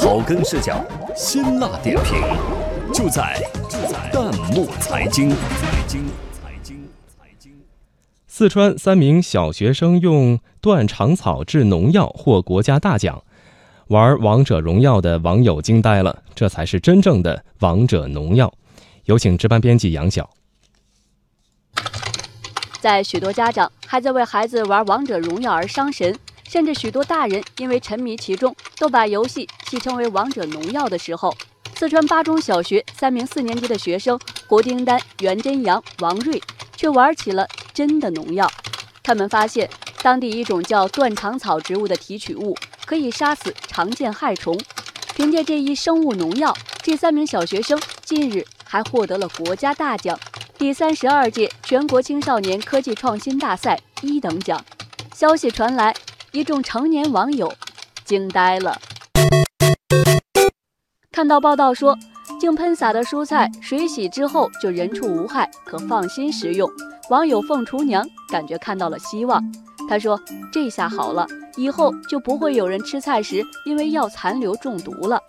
草根视角，辛辣点评，就在就在弹幕财经。财经财经财经。四川三名小学生用断肠草制农药获国家大奖，玩王者荣耀的网友惊呆了，这才是真正的王者农药。有请值班编辑杨晓。在许多家长还在为孩子玩王者荣耀而伤神，甚至许多大人因为沉迷其中，都把游戏戏称为王者农药的时候，四川巴中小学三名四年级的学生郭丁丹、袁真阳、王瑞却玩起了真的农药。他们发现当地一种叫断肠草植物的提取物可以杀死常见害虫，凭借这一生物农药，这三名小学生近日还获得了国家大奖。第三十二届全国青少年科技创新大赛一等奖，消息传来，一众成年网友惊呆了。看到报道说，经喷洒的蔬菜水洗之后就人畜无害，可放心食用，网友凤厨娘感觉看到了希望。她说：“这下好了，以后就不会有人吃菜时因为药残留中毒了。”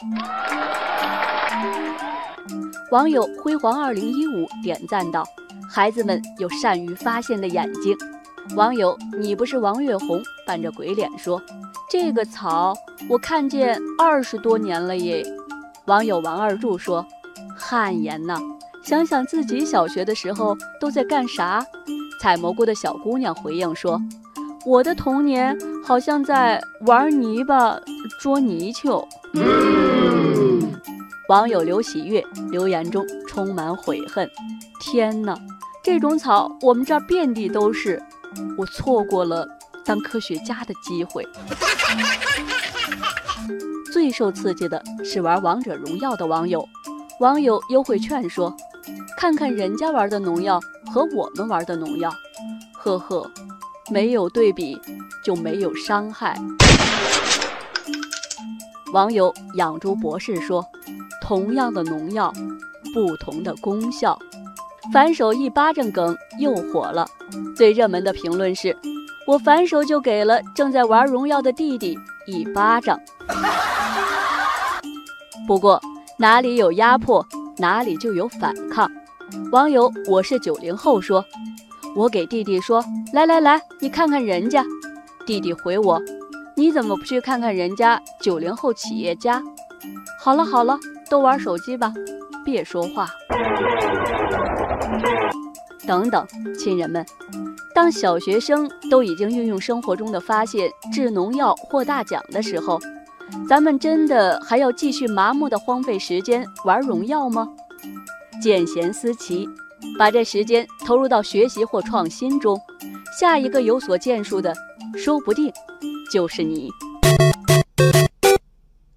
网友辉煌二零一五点赞道：“孩子们有善于发现的眼睛。”网友你不是王月红扮着鬼脸说：“这个草我看见二十多年了耶。”网友王二柱说：“汗颜呐，想想自己小学的时候都在干啥。”采蘑菇的小姑娘回应说：“我的童年好像在玩泥巴、捉泥鳅。”网友刘喜悦留言中充满悔恨：“天哪，这种草我们这儿遍地都是，我错过了当科学家的机会。”最受刺激的是玩王者荣耀的网友，网友优惠券说：“看看人家玩的农药和我们玩的农药，呵呵，没有对比就没有伤害。”网友养猪博士说。同样的农药，不同的功效。反手一巴掌梗又火了，最热门的评论是：“我反手就给了正在玩荣耀的弟弟一巴掌。”不过哪里有压迫，哪里就有反抗。网友我是九零后说：“我给弟弟说，来来来，你看看人家。”弟弟回我：“你怎么不去看看人家九零后企业家？”好了好了。都玩手机吧，别说话。等等，亲人们，当小学生都已经运用生活中的发现制农药获大奖的时候，咱们真的还要继续麻木的荒废时间玩荣耀吗？见贤思齐，把这时间投入到学习或创新中，下一个有所建树的，说不定就是你。